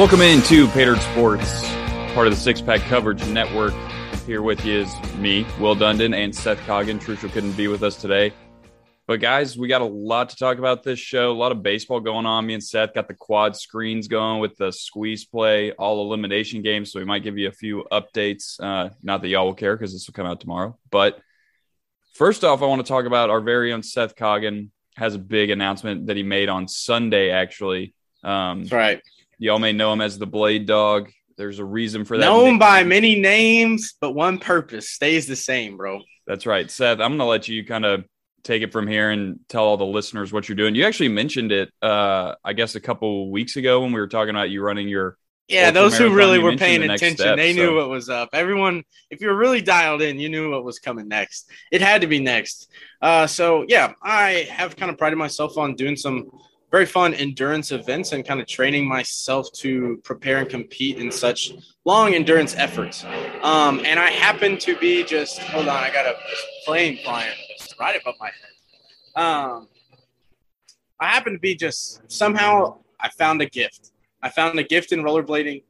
Welcome into Patriot Sports, part of the Six Pack Coverage Network. Here with you is me, Will Dundon, and Seth Coggin. Trucial couldn't be with us today. But guys, we got a lot to talk about this show. A lot of baseball going on. Me and Seth got the quad screens going with the squeeze play, all elimination games. So we might give you a few updates. Uh, not that y'all will care because this will come out tomorrow. But first off, I want to talk about our very own Seth Coggin has a big announcement that he made on Sunday. Actually, um, that's right. Y'all may know him as the Blade Dog. There's a reason for that. Known nickname. by many names, but one purpose stays the same, bro. That's right, Seth. I'm gonna let you kind of take it from here and tell all the listeners what you're doing. You actually mentioned it, uh, I guess, a couple weeks ago when we were talking about you running your. Yeah, those who really were paying the attention, step, they so. knew what was up. Everyone, if you're really dialed in, you knew what was coming next. It had to be next. Uh, so yeah, I have kind of prided myself on doing some very fun endurance events and kind of training myself to prepare and compete in such long endurance efforts. Um, and I happen to be just hold on, I got a plane flying right above my head. Um, I happen to be just somehow I found a gift. I found a gift in rollerblading.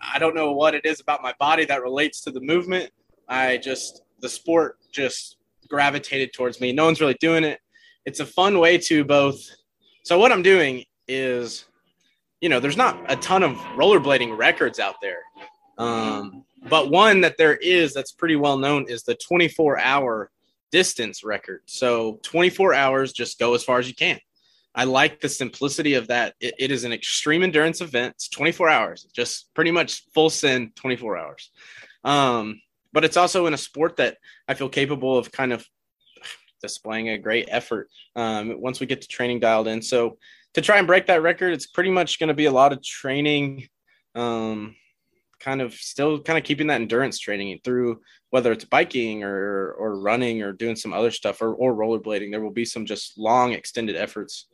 I don't know what it is about my body that relates to the movement. I just the sport just gravitated towards me. No one's really doing it. It's a fun way to both. So what I'm doing is, you know, there's not a ton of rollerblading records out there. Um, but one that there is that's pretty well known is the 24 hour distance record. So 24 hours, just go as far as you can. I like the simplicity of that. it, it is an extreme endurance event. It's 24 hours, just pretty much full send 24 hours. Um, but it's also in a sport that I feel capable of kind of displaying a great effort um, once we get the training dialed in. So to try and break that record, it's pretty much going to be a lot of training, um, kind of still kind of keeping that endurance training through whether it's biking or or running or doing some other stuff or, or rollerblading. There will be some just long extended efforts.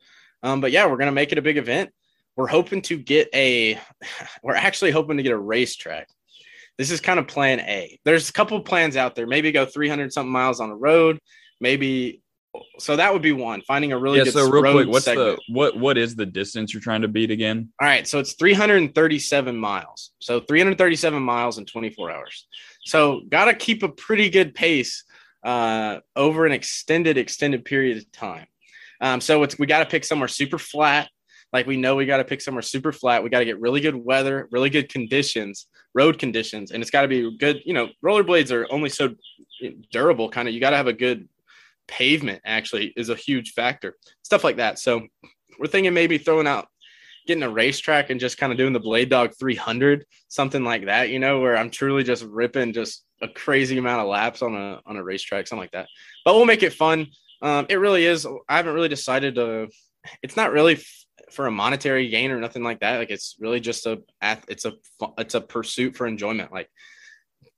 Um, but yeah we're going to make it a big event. We're hoping to get a we're actually hoping to get a racetrack. This is kind of plan a. There's a couple plans out there. Maybe go 300 something miles on the road maybe so that would be one finding a really yeah, good so real quick what's segment. the what what is the distance you're trying to beat again? All right so it's 337 miles. So 337 miles in 24 hours. So gotta keep a pretty good pace uh, over an extended extended period of time. Um, so it's we got to pick somewhere super flat. Like we know we got to pick somewhere super flat. We got to get really good weather really good conditions road conditions and it's got to be good you know rollerblades are only so durable kind of you got to have a good pavement actually is a huge factor. Stuff like that. So we're thinking maybe throwing out getting a racetrack and just kind of doing the Blade Dog 300, something like that, you know, where I'm truly just ripping just a crazy amount of laps on a on a racetrack, something like that. But we'll make it fun. Um, it really is. I haven't really decided to. It's not really f- for a monetary gain or nothing like that. Like it's really just a. It's a. It's a pursuit for enjoyment. Like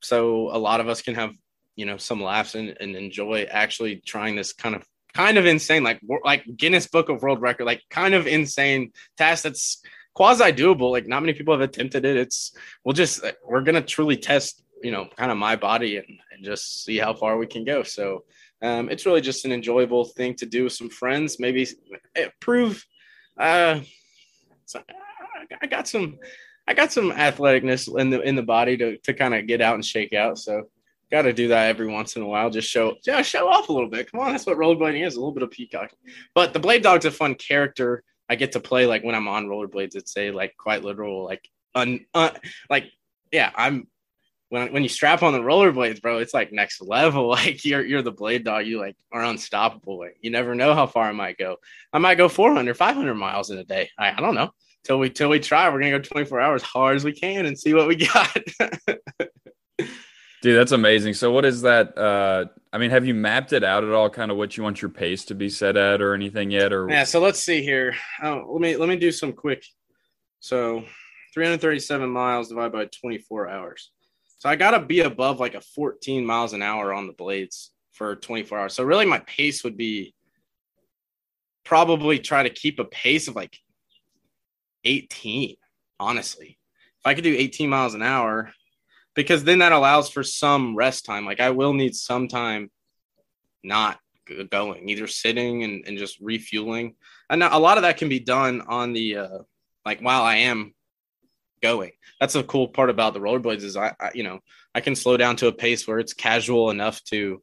so, a lot of us can have you know some laughs and, and enjoy actually trying this kind of kind of insane like like Guinness Book of World Record like kind of insane task that's quasi doable. Like not many people have attempted it. It's we'll just we're gonna truly test you know kind of my body and, and just see how far we can go. So um, it's really just an enjoyable thing to do with some friends maybe eh, prove uh so I got some I got some athleticness in the in the body to to kind of get out and shake out. So got to do that every once in a while. Just show, yeah, show off a little bit. Come on, that's what rollerblading is—a little bit of peacock. But the Blade Dog's a fun character. I get to play like when I'm on rollerblades. It's a like quite literal, like un, uh, like yeah. I'm when when you strap on the rollerblades, bro. It's like next level. Like you're you're the Blade Dog. You like are unstoppable. Like, you never know how far I might go. I might go 400, 500 miles in a day. I, I don't know. Till we till we try, we're gonna go 24 hours hard as we can and see what we got. Dude, that's amazing. So what is that? Uh, I mean, have you mapped it out at all? Kind of what you want your pace to be set at, or anything yet? Or yeah. So let's see here. Oh, let me let me do some quick. So, 337 miles divided by 24 hours. So I gotta be above like a 14 miles an hour on the blades for 24 hours. So really, my pace would be probably try to keep a pace of like 18. Honestly, if I could do 18 miles an hour because then that allows for some rest time. Like I will need some time not going, either sitting and, and just refueling. And a lot of that can be done on the uh, like while I am going. That's the cool part about the rollerblades is I, I you know I can slow down to a pace where it's casual enough to,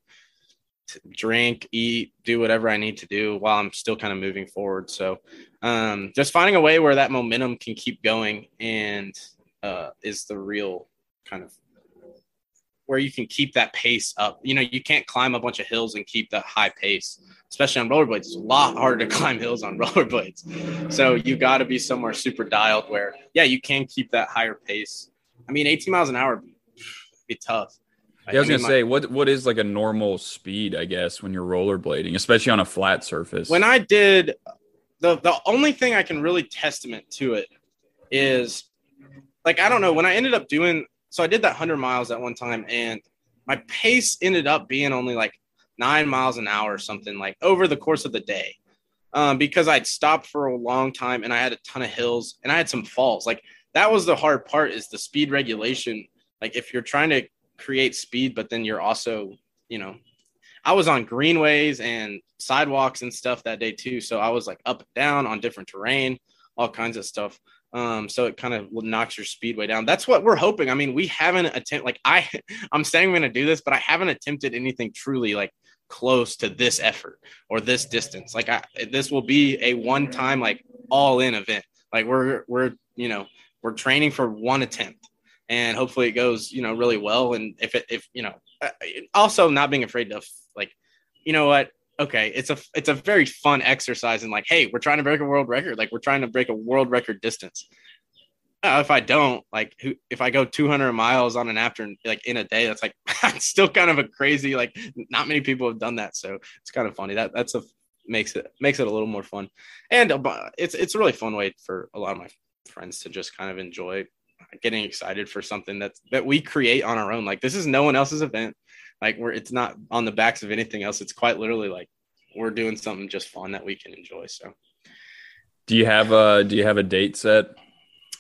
to drink, eat, do whatever I need to do while I'm still kind of moving forward. So um, just finding a way where that momentum can keep going and uh, is the real kind of where you can keep that pace up. You know, you can't climb a bunch of hills and keep that high pace, especially on rollerblades. It's a lot harder to climb hills on rollerblades. So you got to be somewhere super dialed where, yeah, you can keep that higher pace. I mean, 18 miles an hour would be tough. Yeah, I was gonna say, what what is like a normal speed? I guess when you're rollerblading, especially on a flat surface. when I did the the only thing I can really testament to it is like I don't know when I ended up doing so I did that 100 miles at one time and my pace ended up being only like 9 miles an hour or something like over the course of the day. Um, because I'd stopped for a long time and I had a ton of hills and I had some falls. Like that was the hard part is the speed regulation. Like if you're trying to create speed, but then you're also, you know, I was on greenways and sidewalks and stuff that day too. So I was like up and down on different terrain, all kinds of stuff. Um, so it kind of knocks your speed way down. That's what we're hoping. I mean, we haven't attempt like I, I'm saying I'm going to do this, but I haven't attempted anything truly like close to this effort or this distance. Like I, this will be a one time like all in event. Like we're we're you know we're training for one attempt, and hopefully it goes you know really well. And if it if you know uh, also not being afraid to like you know what okay it's a it's a very fun exercise and like hey we're trying to break a world record. Like we're trying to break a world record distance. Uh, if i don't like who, if i go 200 miles on an afternoon, like in a day that's like still kind of a crazy like not many people have done that. So it's kind of funny. That that's a makes it makes it a little more fun. And uh, it's it's a really fun way for a lot of my friends to just kind of enjoy getting excited for something that's that we create on our own. Like this is no one else's event like we're it's not on the backs of anything else. It's quite literally like we're doing something just fun that we can enjoy so. Do you have a do you have a date set?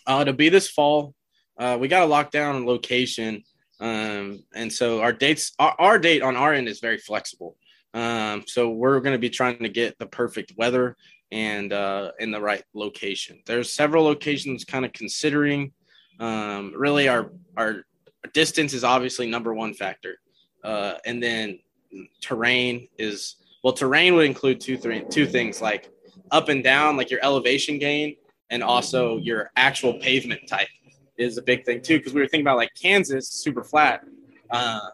Uh to be this fall. Uh we got a lockdown location um and so our dates our, our date on our end is very flexible. Um so we're going to be trying to get the perfect weather and uh in the right location. There's several locations kind of considering. Um really our our distance is obviously number one factor uh, and then terrain is well terrain would include two three two things like up and down like your elevation gain and also your actual pavement type is a big thing too because we were thinking about like kansas super flat um,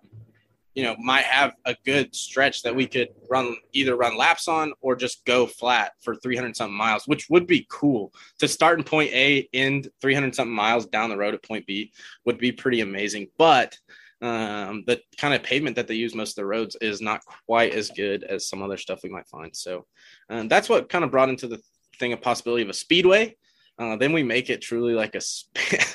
you know might have a good stretch that we could run either run laps on or just go flat for 300 something miles which would be cool. To start in point a end 300 something miles down the road at point b would be pretty amazing but um, the kind of pavement that they use most of the roads is not quite as good as some other stuff we might find. So um, that's what kind of brought into the thing a possibility of a speedway. Uh, then we make it truly like a,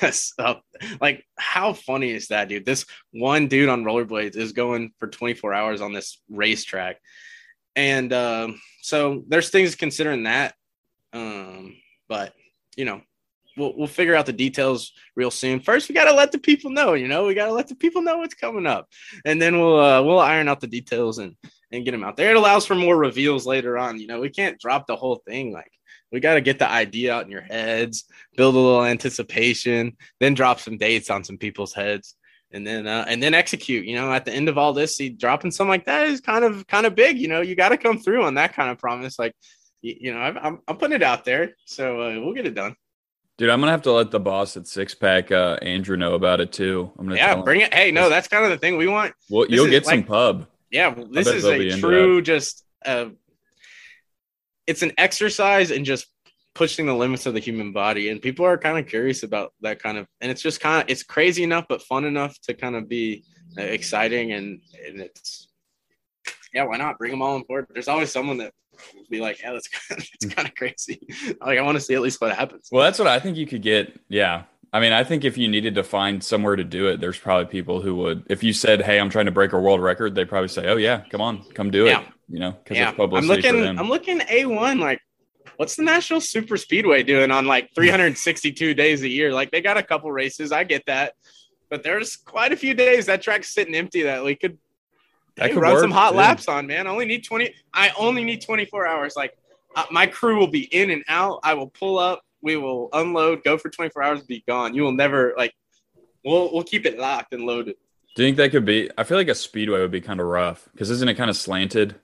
a like how funny is that, dude? This one dude on rollerblades is going for 24 hours on this racetrack, and um, so there's things considering that. Um, but you know, we'll we'll figure out the details real soon. First, we got to let the people know. You know, we got to let the people know what's coming up, and then we'll uh, we'll iron out the details and and get them out there. It allows for more reveals later on. You know, we can't drop the whole thing. Like we got to get the idea out in your heads, build a little anticipation, then drop some dates on some people's heads. And then, uh, and then execute. You know, at the end of all this, see, dropping something like that is kind of, kind of big. You know, you got to come through on that kind of promise. Like, you, know, I'm, I'm putting it out there, so uh, we'll get it done. Dude, I'm gonna have to let the boss at Six Pack uh, Andrew know about it too. I'm gonna yeah, bring it. Hey, no, that's kind of the thing we want. Well, you'll get like, some pub. Yeah, this is a true just. Uh, it's an exercise in just pushing the limits of the human body, and people are kind of curious about that kind of. And it's just kind of it's crazy enough, but fun enough to kind of be uh, exciting, and and it's yeah, why not bring them all on board? There's always someone that be like, yeah, that's it's hmm. kind of crazy. like I want to see at least what happens. Well, that's what I think you could get. Yeah. I mean, I think if you needed to find somewhere to do it, there's probably people who would. If you said, "Hey, I'm trying to break a world record," they probably say, "Oh yeah, come on, come do yeah. it." You know, because yeah. it's publicity I'm looking. for them. I'm looking A1. Like, what's the National Super Speedway doing on like 362 days a year? Like, they got a couple races. I get that, but there's quite a few days that track's sitting empty that we could that hey, could run work, some hot laps on, man. I only need 20. I only need 24 hours. Like uh, my crew will be in and out. I will pull up. we will unload, go for 24 hours, be gone. You will never like. We'll we'll keep it locked and loaded. Do you think that could be? I feel like a speedway would be kind of rough because isn't it kind of slanted?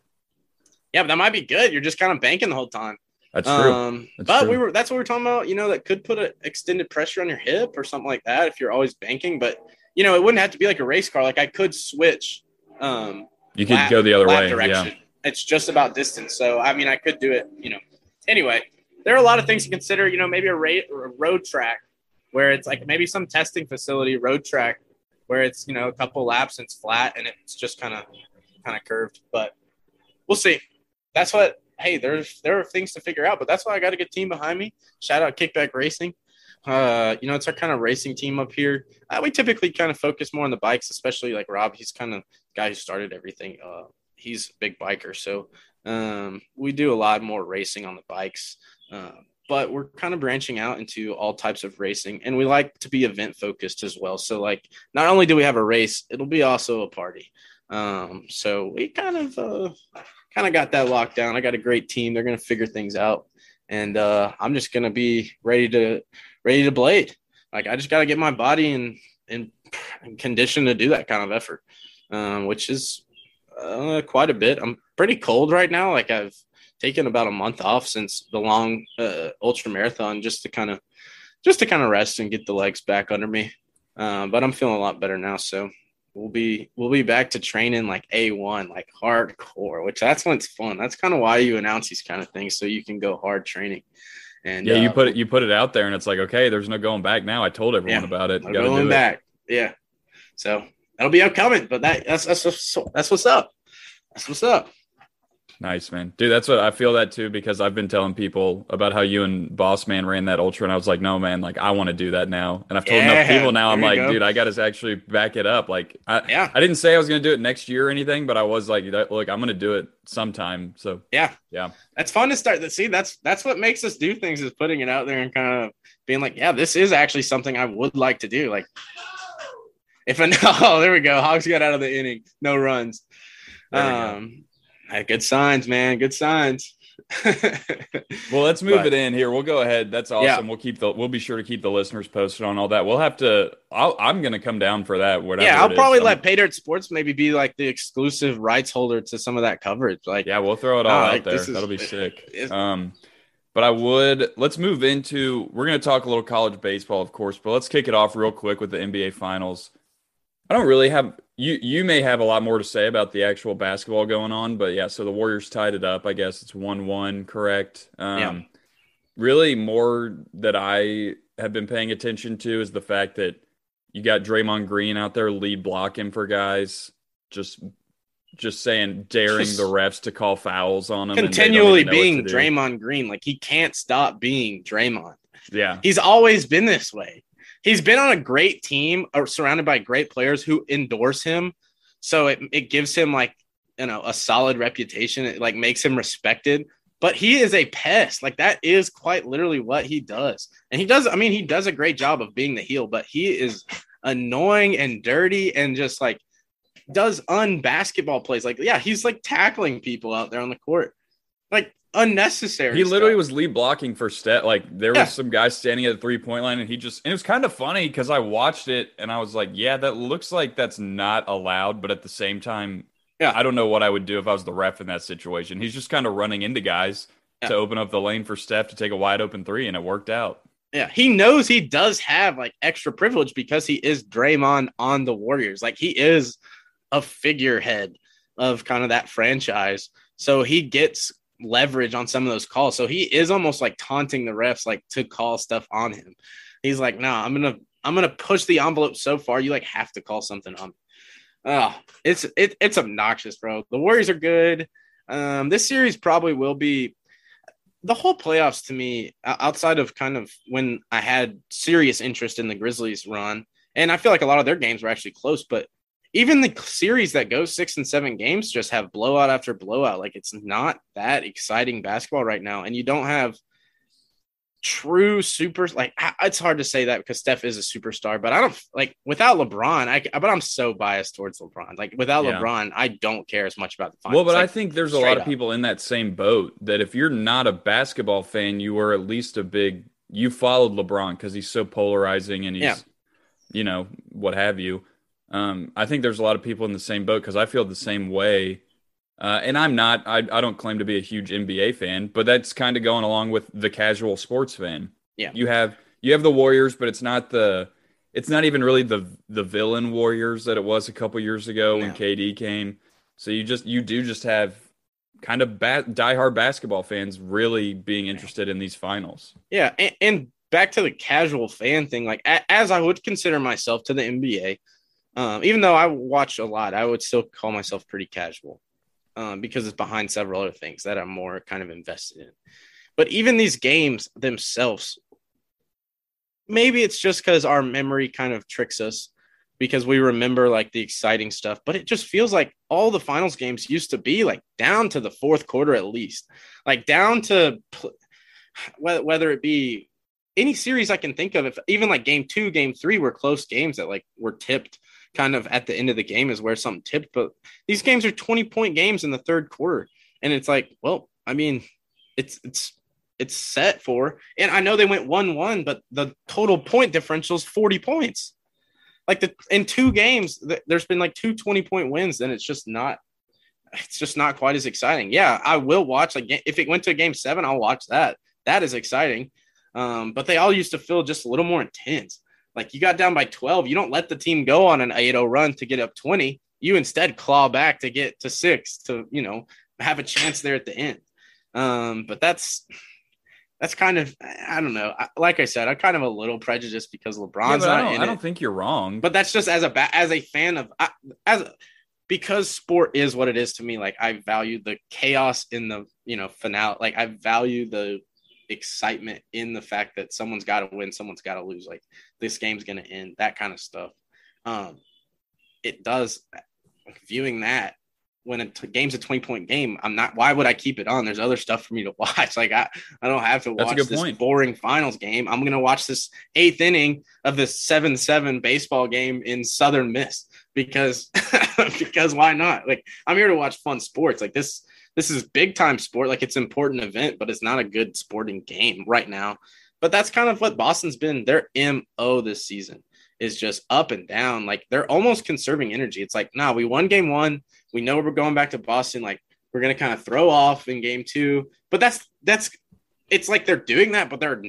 Yeah, but that might be good. You're just kind of banking the whole time. That's true. Um, That's but true. we were that's what we are talking about. You know, that could put a extended pressure on your hip or something like that if you're always banking. But you know, it wouldn't have to be like a race car. Like I could switch. Um, you could lap- go the other way. direction. Yeah. It's just about distance. So I mean, I could do it. You know. Anyway, there are a lot of things to consider. You know, maybe a, ra- a road track where it's like maybe some testing facility road track where it's you know a couple laps and it's flat and it's just kind of kind of curved. But we'll see. That's what. Hey, there's there are things to figure out, but that's why I got a good team behind me. Shout out Kickback Racing. Uh, you know, it's our kind of racing team up here. Uh, we typically kind of focus more on the bikes, especially like Rob. He's kind of guy who started everything. Uh, he's a big biker, so um, we do a lot more racing on the bikes. Uh, but we're kind of branching out into all types of racing, and we like to be event focused as well. So, like, not only do we have a race, it'll be also a party. Um, so we kind of uh, kind of got that locked down. I got a great team; they're going to figure things out, and uh, I'm just going to be ready to ready to blade. Like, I just got to get my body in in, in condition to do that kind of effort, um, which is uh, quite a bit. I'm pretty cold right now. Like I've taken about a month off since the long uh, ultra marathon just to kind of just to kind of rest and get the legs back under me. Uh, but I'm feeling a lot better now. So we'll be we'll be back to training like A1, like hardcore, which that's when it's fun. That's kind of why you announce these kind of things so you can go hard training. And Yeah, you uh, put it you put it out there, and it's like, okay, there's no going back now. I told everyone Yeah. about it. To going do it. back. Yeah. So that'll be upcoming, but that that's that's what's, that's what's up. That's what's up. Nice, man. Dude, that's what I feel that too because I've been telling people about how you and Boss Man ran that ultra, and I was like, no, man, like I want to do that now. And I've told Yeah, enough people now, I'm like, go. dude, I got to actually back it up. Like, I, Yeah. I didn't say I was going to do it next year or anything, but I was like, look, I'm going to do it sometime. So, Yeah. Yeah. That's fun to start to see. That's that's what makes us do things is putting it out there and kind of being like, yeah, this is actually something I would like to do. Like if I oh, there we go. Hawks got out of the inning. No runs. Go. Um uh, good signs, man. Good signs. well, let's move But- it in here. We'll go ahead. That's awesome. Yeah. We'll keep the, we'll be sure to keep the listeners posted on all that. We'll have to, I'll, I'm going to come down for that. Whatever. yeah, I'll probably I'm- let Pay Dirt Sports maybe be like the exclusive rights holder to some of that coverage. Like, Yeah, we'll throw it all Ah, out like, there. That'll be sick. Um, but I would let's move into we're going to talk a little college baseball, of course, but let's kick it off real quick with the NBA Finals. I don't really have you. You may have a lot more to say about the actual basketball going on, but yeah. So the Warriors tied it up. I guess it's one-one, correct? Um, Yeah. Really, more that I have been paying attention to is the fact that you got Draymond Green out there lead blocking for guys, just just saying daring Just the refs to call fouls on them. and they don't continually being. Draymond Green. Like he can't stop being Draymond. Yeah, He's always been this way. He's been on a great team or surrounded by great players who endorse him. So it, it gives him like, you know, a solid reputation. It like makes him respected. But he is a pest. Like that is quite literally what he does. And he does, I mean, he does a great job of being the heel, but he is annoying and dirty and just like does unbasketball plays. Like, yeah, he's like tackling people out there on the court. Like unnecessary. he literally stuff. was lead blocking for step. Like there Yeah. was some guy standing at the three point line, and he just and it was kind of funny because I watched it and I was like, yeah, that looks like that's not allowed, but at the same time, Yeah. I don't know what I would do if I was the ref in that situation. He's just kind of running into guys Yeah. to open up the lane for Steph to take a wide open three, and it worked out. Yeah, he knows he does have like extra privilege because he is Draymond on the Warriors. Like he is a figurehead of kind of that franchise. So he gets leverage on some of those calls. So he is almost like taunting the refs like to call stuff on him. He's like, "No, I'm to I'm to push the envelope so far you like have to call something on." me." Oh, it's it, it's obnoxious, bro. The Warriors are good. Um, this series probably will be the whole playoffs to me, outside of kind of when I had serious interest in the Grizzlies run, and I feel like a lot of their games were actually close, but even the series that goes six and seven games just have blowout after blowout. Like it's not that exciting basketball right now, and you don't have true super like it's hard to say that because Steph is a superstar, but I don't like without LeBron. I but I'm so biased towards LeBron. Like without Yeah. LeBron, I don't care as much about the finals. Well, but I think there's a lot of up. people in that same boat that if you're not a basketball fan, you are at least a big you followed LeBron because he's so polarizing and he's, Yeah. you know, what have you. Um, I think there's a lot of people in the same boat because I feel the same way. Uh, and I'm not, I, I don't claim to be a huge NBA fan, but that's kind of going along with the casual sports fan. Yeah. You have, you have the Warriors, but it's not the, it's not even really the the villain Warriors that it was a couple years ago when KD came. So you just you do just have kind of ba- diehard basketball fans really being interested in these finals. Yeah, and, and back to the casual fan thing, like a, as I would consider myself to the NBA, um, even though I watch a lot, I would still call myself pretty casual um, because it's behind several other things that I'm more kind of invested in. But even these games themselves, maybe it's just because our memory kind of tricks us because we remember like the exciting stuff, but it just feels like all the finals games used to be like down to the fourth quarter at least, like down to whether it be any series I can think of, if even like game two, game three were close games that like were tipped kind of at the end of the game is where something tipped. But these games are 20 point games in the third quarter. And it's like, well, I mean, it's, it's, it's set for, and I know they went one, one, but the total point differential is 40 points. Like the, in two games, there's been like two 20 point wins. Then it's just not, it's just not quite as exciting. Yeah, I will watch like if it went to game seven, I'll watch that. That is exciting. Um, but they all used to feel just a little more intense. Like you got down by 12, you don't let the team go on an 8-0 run to get up 20. You instead claw back to get to six to, you know, have a chance there at the end. Um, but that's that's kind of I don't know. I, like I said, I'm kind of a little prejudiced because Yeah, LeBron's I don't, in I don't think you're wrong. But that's just as a as a fan of as because sport is what it is to me. Like I value the chaos in the you know finale. Like I value the excitement in the fact that someone's got to win, someone's got to lose. Like this game's gonna end. That kind of stuff. Um, it does. Viewing that when a t- game's a 20 point game, I'm not, why would I keep it on? There's other stuff for me to watch. Like, I, I don't have to That's watch this point. boring finals game. I'm going to watch this eighth inning of this 7 7 baseball game in Southern Miss because, because why not? Like, I'm here to watch fun sports. Like, this, this is big time sport. Like, it's an important event, but it's not a good sporting game right now. But that's kind of what Boston's been their MO this season is just up and down. Like they're almost conserving energy. It's like, nah, we won game one. We know we're going back to Boston. Like we're gonna kind of throw off in game two. But that's that's it's like they're doing that, but they're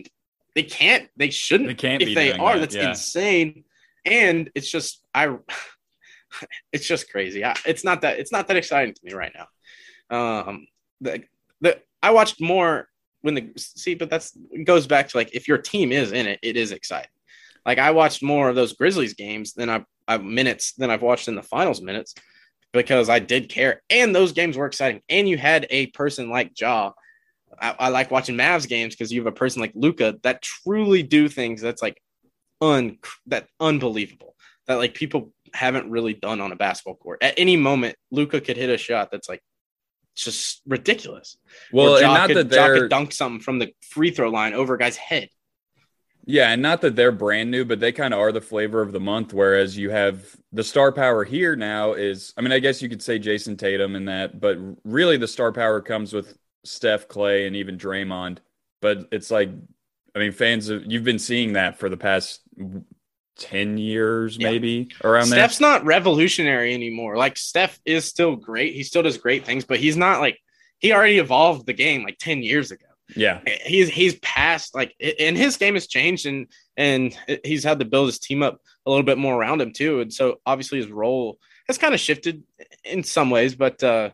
they can't, they shouldn't They can't if they are. that, That's yeah. insane. And it's just I it's just crazy. I, it's not that it's not that exciting to me right now. Um the the I watched more when the see, but that's goes back to like if your team is in it, it is exciting. Like I watched more of those Grizzlies games than I I minutes than I've watched in the finals minutes because I did care. And those games were exciting. And you had a person like Ja. I, I like watching Mavs games because you have a person like Luka that truly do things that's like un that unbelievable that like people haven't really done on a basketball court. At any moment, Luka could hit a shot that's like just ridiculous. well, and not could, that they're could dunk something from the free throw line over a guy's head. Yeah, and not that they're brand new, but they kind of are the flavor of the month. Whereas you have the star power here now is, I mean, I guess you could say Jayson Tatum in that, but really the star power comes with Steph, Clay, and even Draymond. But it's like, I mean, fans, you've been seeing that for the past 10 years, Yeah. maybe around Steph's not revolutionary anymore. Like Steph is still great. He still does great things, but he's not like he already evolved the game like 10 years ago. Yeah. He's he's past like and his game has changed and and he's had to build his team up a little bit more around him too. And so obviously his role has kind of shifted in some ways, but uh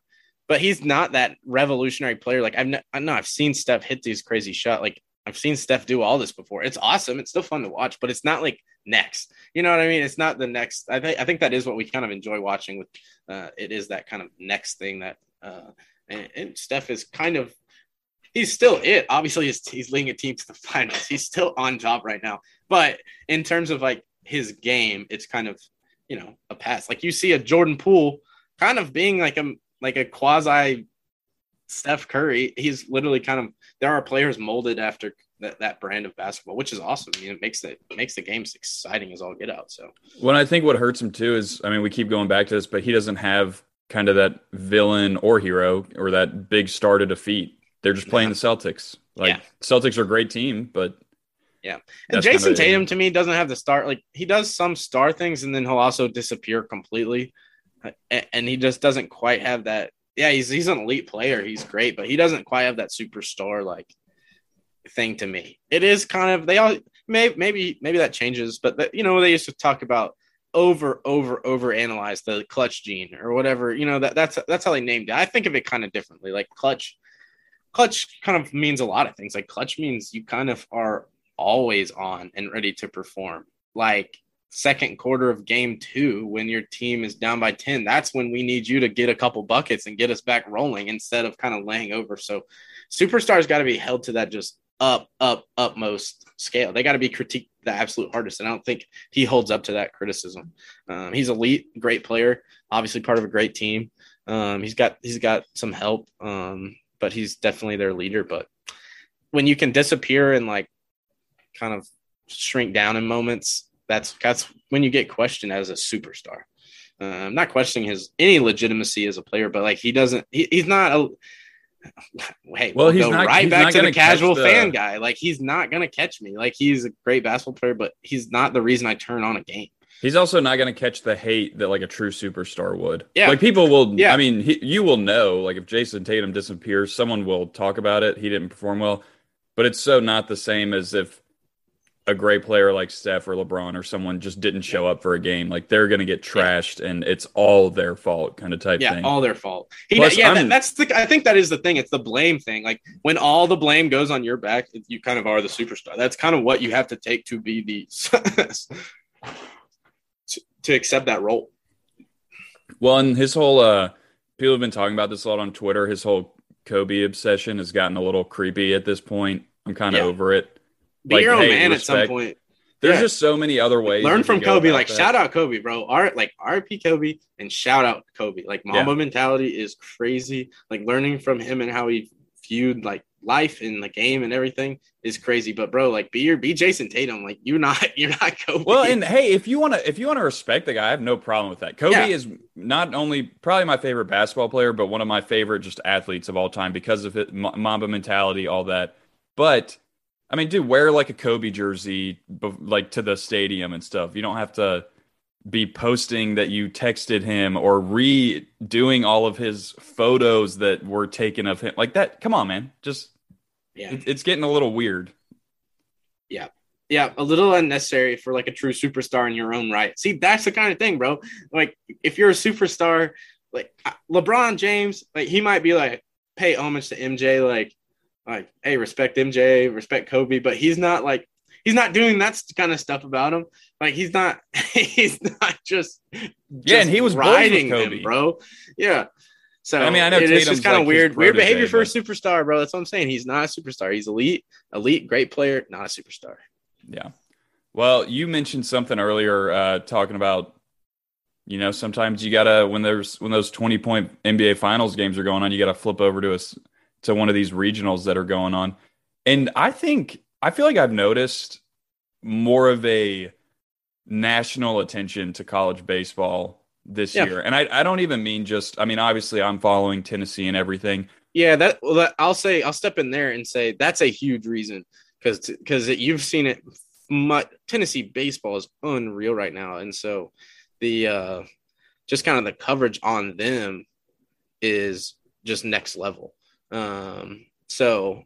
but he's not that revolutionary player. Like I've n- I know I've seen Steph hit these crazy shot. Like I've seen Steph do all this before. It's awesome. It's still fun to watch, but it's not like next. You know what I mean? It's not the next. I think I think that is what we kind of enjoy watching. With uh, it is that kind of next thing that uh, and, and Steph is kind of he's still it. Obviously, he's, he's leading a team to the finals. He's still on job right now. But in terms of like his game, it's kind of you know a pass. Like you see a Jordan Poole kind of being like a like a quasi Steph Curry. He's literally kind of there are players molded after that, that brand of basketball, which is awesome. I mean, it makes the makes the games exciting as all get out. So Well, I think what hurts him too is, I mean, we keep going back to this, but he doesn't have kind of that villain or hero or that big star to defeat. They're just playing the Celtics. Like Yeah. Celtics are a great team, but Yeah. And Jayson Tatum to me doesn't have the star like he does some star things and then he'll also disappear completely. And he just doesn't quite have that. Yeah, he's he's an elite player. He's great, but he doesn't quite have that superstar like thing to me. It is kind of they all maybe maybe maybe that changes, but the, you know they used to talk about over over over analyze the clutch gene or whatever. You know that that's that's how they named it. I think of it kind of differently. Like clutch, clutch kind of means a lot of things. Like clutch means you kind of are always on and ready to perform. Like second quarter of game two, when your team is down by 10, that's when we need you to get a couple buckets and get us back rolling instead of kind of laying over. So superstars got to be held to that just up, up, upmost scale. They got to be critiqued the absolute hardest. And I don't think he holds up to that criticism. Um, he's elite, great player, obviously part of a great team. Um, he's got he's got some help, um, but he's definitely their leader. But when you can disappear and like kind of shrink down in moments, that's that's when you get questioned as a superstar. Uh, I'm not questioning his any legitimacy as a player, but like he doesn't, he, he's not a. Hey, well, we'll he's not, right he's back to the casual the... fan guy. Like he's not gonna catch me. Like he's a great basketball player, but he's not the reason I turn on a game. He's also not going to catch the hate that like a true superstar would. Yeah, like people will. Yeah, I mean, he, you will know. Like if Jayson Tatum disappears, someone will talk about it. He didn't perform well, but it's so not the same as if a great player like Steph or LeBron or someone just didn't show up for a game, like they're going to get trashed yeah. and it's all their fault kind of type yeah, thing. all their fault. He, Plus, yeah, that, that's the, I think that is the thing. It's the blame thing. Like when all the blame goes on your back, you kind of are the superstar. That's kind of what you have to take to be the, to, to accept that role. Well, and his whole, uh, people have been talking about this a lot on Twitter. His whole Kobe obsession has gotten a little creepy at this point. I'm kind of yeah. over it be like, your own hey, man respect. at some point. There's yeah. just so many other ways. Learn from Kobe. Like that. shout out Kobe, bro. Art like RP Kobe and shout out Kobe. Like Mamba yeah. mentality is crazy. Like learning from him and how he viewed like life in the game and everything is crazy. But bro, like be your be Jayson Tatum. Like you're not you're not Kobe. Well, and hey, if you want to if you want to respect the guy, I have no problem with that. Kobe yeah. is not only probably my favorite basketball player, but one of my favorite just athletes of all time because of it, Mamba mentality, all that. But I mean, dude, wear like a Kobe jersey, like to the stadium and stuff. You don't have to be posting that you texted him or redoing all of his photos that were taken of him. Like that. Come on, man. Just, yeah, it, it's getting a little weird. Yeah. Yeah. A little unnecessary for like a true superstar in your own right. See, that's the kind of thing, bro. Like, if you're a superstar, like LeBron James, like he might be like, pay homage to MJ, like, like, hey, respect MJ, respect Kobe, but he's not like he's not doing that kind of stuff about him. Like he's not he's not just, just yeah, and he was riding Kobe, him, bro. Yeah. So I mean, I know it's just kind of like weird, weird behavior for a superstar, bro. That's what I'm saying. He's not a superstar. He's elite, elite, great player, not a superstar. Yeah. Well, you mentioned something earlier, uh, talking about, you know, sometimes you gotta when there's when those 20 point NBA Finals games are going on, you gotta flip over to a to one of these regionals that are going on. And I think I feel like I've noticed more of a national attention to college baseball this yeah. year. And I, I don't even mean just I mean obviously I'm following Tennessee and everything. Yeah, that well that, I'll say I'll step in there and say that's a huge reason cuz cuz you've seen it my, Tennessee baseball is unreal right now and so the uh just kind of the coverage on them is just next level. Um, so,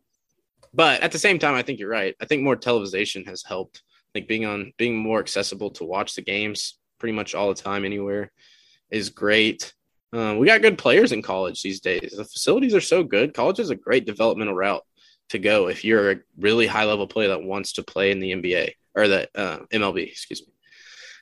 but at the same time, I think you're right. I think more television has helped, like being on, being more accessible to watch the games pretty much all the time anywhere is great. Um, we got good players in college these days. The facilities are so good. College is a great developmental route to go if you're a really high level player that wants to play in the NBA or the uh, MLB, excuse me.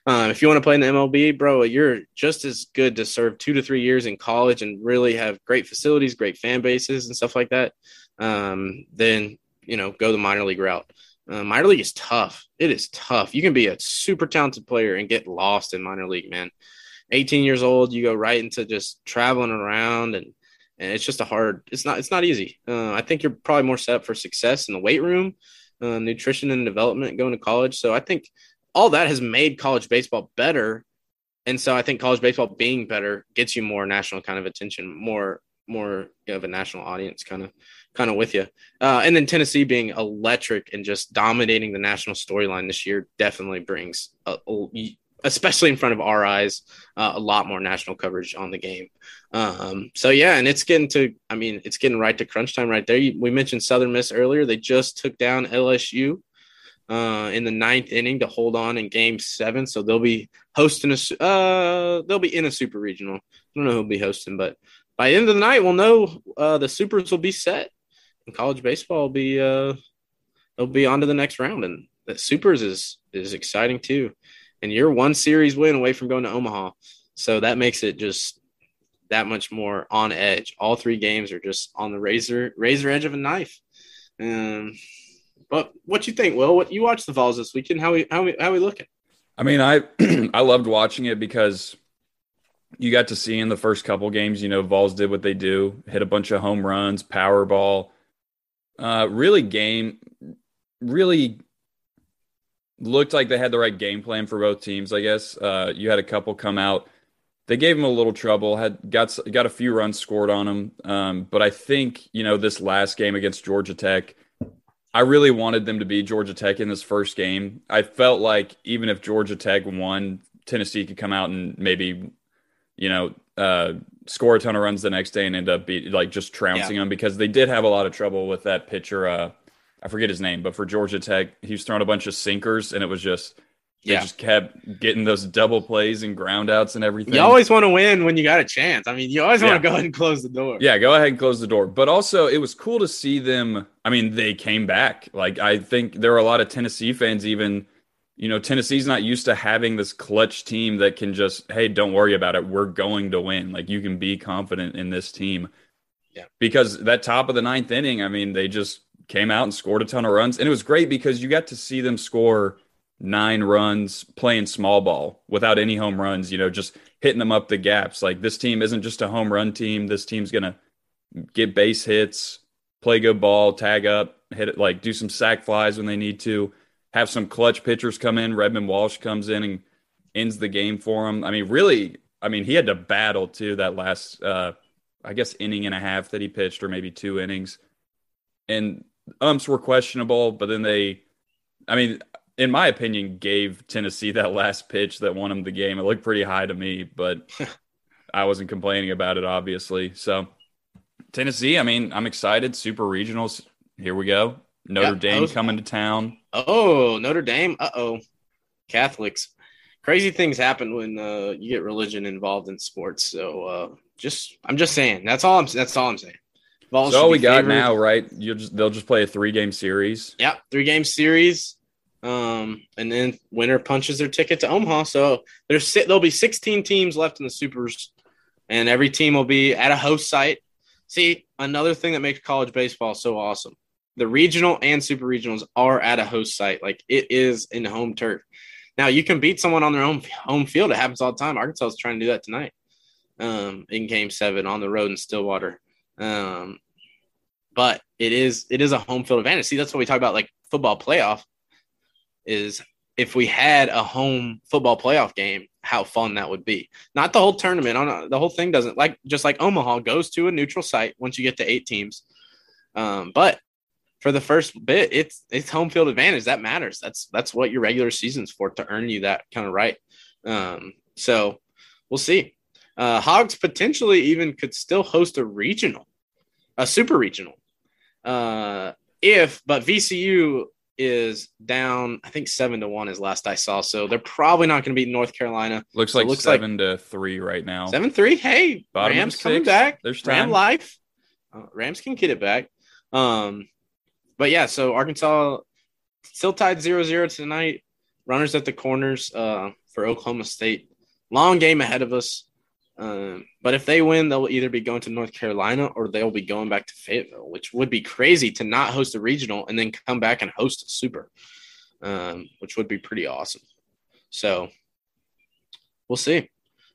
Um, if you want to play in the MLB, bro, you're just as good to serve two to three years in college and really have great facilities, great fan bases, and stuff like that. Um, then you know, go the minor league route. Uh, minor league is tough. It is tough. You can be a super talented player and get lost in minor league, man. 18 years old, you go right into just traveling around and and it's just a hard. It's not. It's not easy. Uh, I think you're probably more set up for success in the weight room, uh, nutrition and development going to college. So I think all that has made college baseball better. And so I think college baseball being better gets you more national kind of attention, more more of a national audience kind of kind of with you. Uh, and then Tennessee being electric and just dominating the national storyline this year definitely brings, a, a, especially in front of our eyes, uh, a lot more national coverage on the game. Um, so yeah, and it's getting to, I mean, it's getting right to crunch time right there. We mentioned Southern Miss earlier. They just took down LSU uh, in the ninth inning to hold on in Game Seven. So they'll be hosting a, uh, they'll be in a super regional. I don't know who'll be hosting, but by the end of the night, we'll know uh, the supers will be set and college baseball will be uh they'll be on to the next round. And the supers is is exciting too. And you're one series win away from going to omaha. So that makes it just that much more on edge. All three games are just on the razor razor edge of a knife. Um but what you think will what you watched the vols this weekend how we how we how we looking i mean i i loved watching it because you got to see in the first couple games you know vols did what they do hit a bunch of home runs power ball uh, really game, really looked like they had the right game plan for both teams. I guess uh, you had a couple come out. They gave them a little trouble. Had got got a few runs scored on them, um, but I think you know this last game against Georgia Tech. I really wanted them to be Georgia Tech in this first game. I felt like even if Georgia Tech won, Tennessee could come out and maybe, you know, uh, score a ton of runs the next day and end up be like just trouncing yeah. them because they did have a lot of trouble with that pitcher. Uh, I forget his name, but for Georgia Tech, he was throwing a bunch of sinkers and it was just they yeah. just kept getting those double plays and groundouts and everything. You always want to win when you got a chance. I mean, you always want yeah. to go ahead and close the door. Yeah, go ahead and close the door. But also, it was cool to see them. I mean, they came back. Like I think there are a lot of Tennessee fans even you know, Tennessee's not used to having this clutch team that can just, hey, don't worry about it. We're going to win. Like you can be confident in this team. Yeah. Because that top of the ninth inning, I mean, they just came out and scored a ton of runs. And it was great because you got to see them score nine runs playing small ball without any home runs, you know, just hitting them up the gaps. Like this team isn't just a home run team. This team's going to get base hits, play good ball, tag up, hit it, like do some sac flies when they need to have some clutch pitchers come in. Redmond Walsh comes in and ends the game for him. I mean, really, I mean, he had to battle too that last, uh, I guess, inning and a half that he pitched, or maybe two innings. And umps were questionable, but then they, I mean, in my opinion, gave Tennessee that last pitch that won them the game. It looked pretty high to me, but I wasn't complaining about it, obviously. So, Tennessee, I mean, I'm excited. Super regionals. Here we go. Notre yep, Dame was, coming to town. Oh, Notre Dame. Uh oh. Catholics. Crazy things happen when uh, you get religion involved in sports. So uh, just, I'm just saying. That's all I'm. That's all I'm saying. Vols so all we got now, right? You just they'll just play a three game series. Yep, three game series. Um, and then winner punches their ticket to Omaha. So there's there'll be 16 teams left in the supers, and every team will be at a host site. See, another thing that makes college baseball so awesome the regional and super regionals are at a host site. Like it is in home turf. Now you can beat someone on their own home field. It happens all the time. Arkansas is trying to do that tonight um, in Game Seven on the road in Stillwater. Um, but it is it is a home field advantage. See, that's what we talk about. Like football playoff is if we had a home football playoff game, how fun that would be. Not the whole tournament. On the whole thing doesn't like just like Omaha goes to a neutral site once you get to eight teams. Um, but for the first bit, it's it's home field advantage. That matters. That's that's what your regular season's for to earn you that kind of right. Um, so we'll see. Uh, Hogs potentially even could still host a regional, a super regional. Uh, if but VCU is down, I think seven to one is last I saw. So they're probably not going to beat North Carolina. Looks so like looks seven like to three right now. Seven three. Hey, Bottom Rams coming back. There's time. Ram life. Uh, Rams can get it back. Um, but yeah, so Arkansas still tied 0-0 tonight. Runners at the corners uh, for Oklahoma State. Long game ahead of us. Um, but if they win, they'll either be going to North Carolina or they'll be going back to Fayetteville, which would be crazy to not host a regional and then come back and host a super, um, which would be pretty awesome. So we'll see.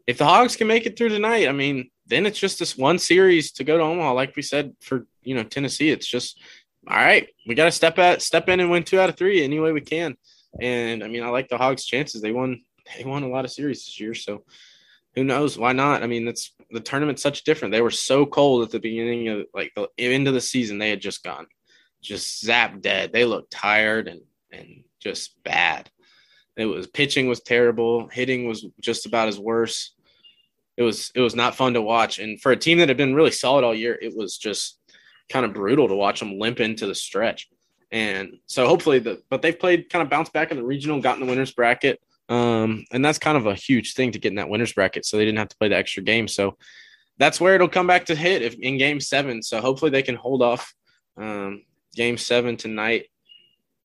If the Hogs can make it through tonight, I mean, then it's just this one series to go to Omaha. Like we said for you know Tennessee, it's just all right, we got to step at step in and win two out of three any way we can. And I mean, I like the Hogs' chances. They won they won a lot of series this year, so who knows? Why not? I mean, that's the tournament's such different. They were so cold at the beginning of like the end of the season. They had just gone, just zapped dead. They looked tired and and just bad. It was pitching was terrible. Hitting was just about as worse. It was it was not fun to watch. And for a team that had been really solid all year, it was just kind of brutal to watch them limp into the stretch. And so hopefully the but they've played kind of bounced back in the regional, got in the winners bracket. Um, and that's kind of a huge thing to get in that winners bracket. So they didn't have to play the extra game. So that's where it'll come back to hit if in game seven. So hopefully they can hold off um, game seven tonight.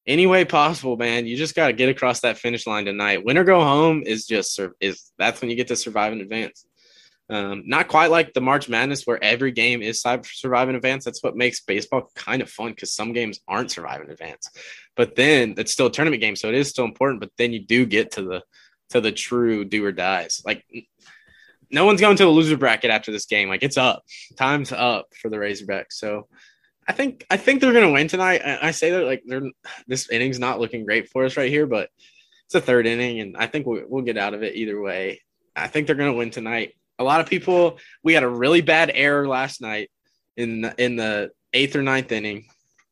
Any way possible, man. You just got to get across that finish line tonight. Win or go home is just is that's when you get to survive in advance. Um, not quite like the March Madness where every game is survive in advance. That's what makes baseball kind of fun because some games aren't survive in advance. But then it's still a tournament game, so it is still important. But then you do get to the to the true do or dies. Like no one's going to the loser bracket after this game. Like it's up, time's up for the Razorbacks. So I think I think they're to win tonight. I, I say that like they're this inning's not looking great for us right here, but it's a third inning, and I think we'll, we'll get out of it either way. I think they're to win tonight a lot of people we had a really bad error last night in the, in the eighth or ninth inning.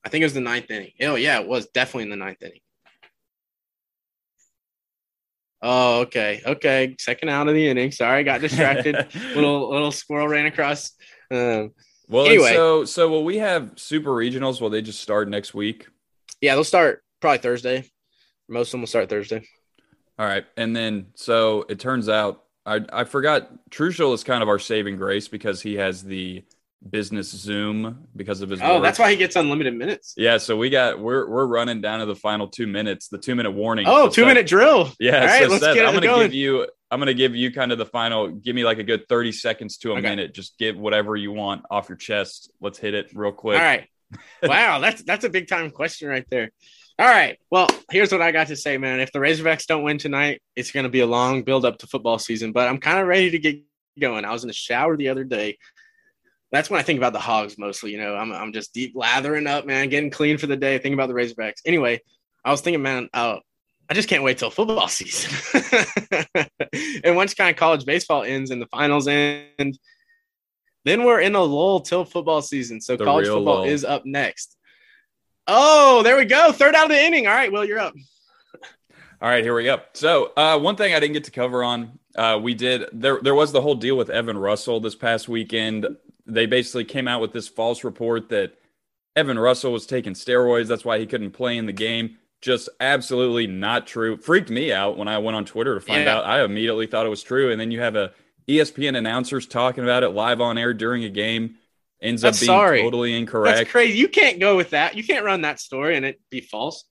I think it was the ninth inning. Oh yeah, it was definitely in the ninth inning. Oh, okay, okay. Second out of the inning. Sorry, got distracted. little little squirrel ran across. Um, well, anyway, so so will we have super regionals? Will they just start next week? Yeah, they'll start probably Thursday. Most of them will start Thursday. All right, and then so it turns out I I forgot Truschel is kind of our saving grace because he has the business Zoom because of his. Oh, work. that's why he gets unlimited minutes. Yeah, so we got we're we're running down to the final two minutes, the two minute warning. Oh, two minute drill. Yeah, All right, so let's Seth, get I'm gonna going. give you. I'm gonna give you kind of the final. Give me like a good 30 seconds to a okay. minute. Just get whatever you want off your chest. Let's hit it real quick. All right. wow, that's that's a big time question right there. All right. Well, here's what I got to say, man. If the Razorbacks don't win tonight, it's going to be a long build up to football season, but I'm kind of ready to get going. I was in the shower the other day. That's when I think about the Hogs mostly. You know, I'm, I'm just deep lathering up, man, getting clean for the day, thinking about the Razorbacks. Anyway, I was thinking, man, uh, I just can't wait till football season. and once kind of college baseball ends and the finals end, then we're in a lull till football season. So the college football lull. is up next. Oh, there we go. Third out of the inning. All right, Will, you're up. All right, here we go. So, uh, one thing I didn't get to cover on, uh, we did there. There was the whole deal with Evan Russell this past weekend. They basically came out with this false report that Evan Russell was taking steroids. That's why he couldn't play in the game. Just absolutely not true. Freaked me out when I went on Twitter to find yeah. out. I immediately thought it was true, and then you have a ESPN announcers talking about it live on air during a game ends That's up being sorry. totally incorrect. That's crazy. You can't go with that. You can't run that story and it be false.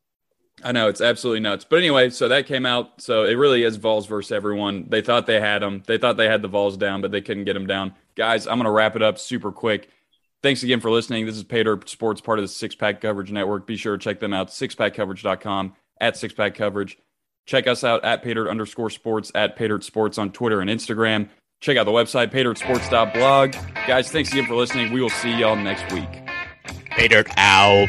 I know it's absolutely nuts. But anyway, so that came out. So it really is Vols versus everyone. They thought they had them. They thought they had the Vols down, but they couldn't get them down. Guys, I'm going to wrap it up super quick. Thanks again for listening. This is Paydirt Sports, part of the Six Pack Coverage Network. Be sure to check them out, sixpackcoverage.com, at Six Pack Coverage. Check us out at Paydirt underscore sports, at Paydirt Sports on Twitter and Instagram. Check out the website, paydirtsports.blog. Guys, thanks again for listening. We will see y'all next week. Paydirt out.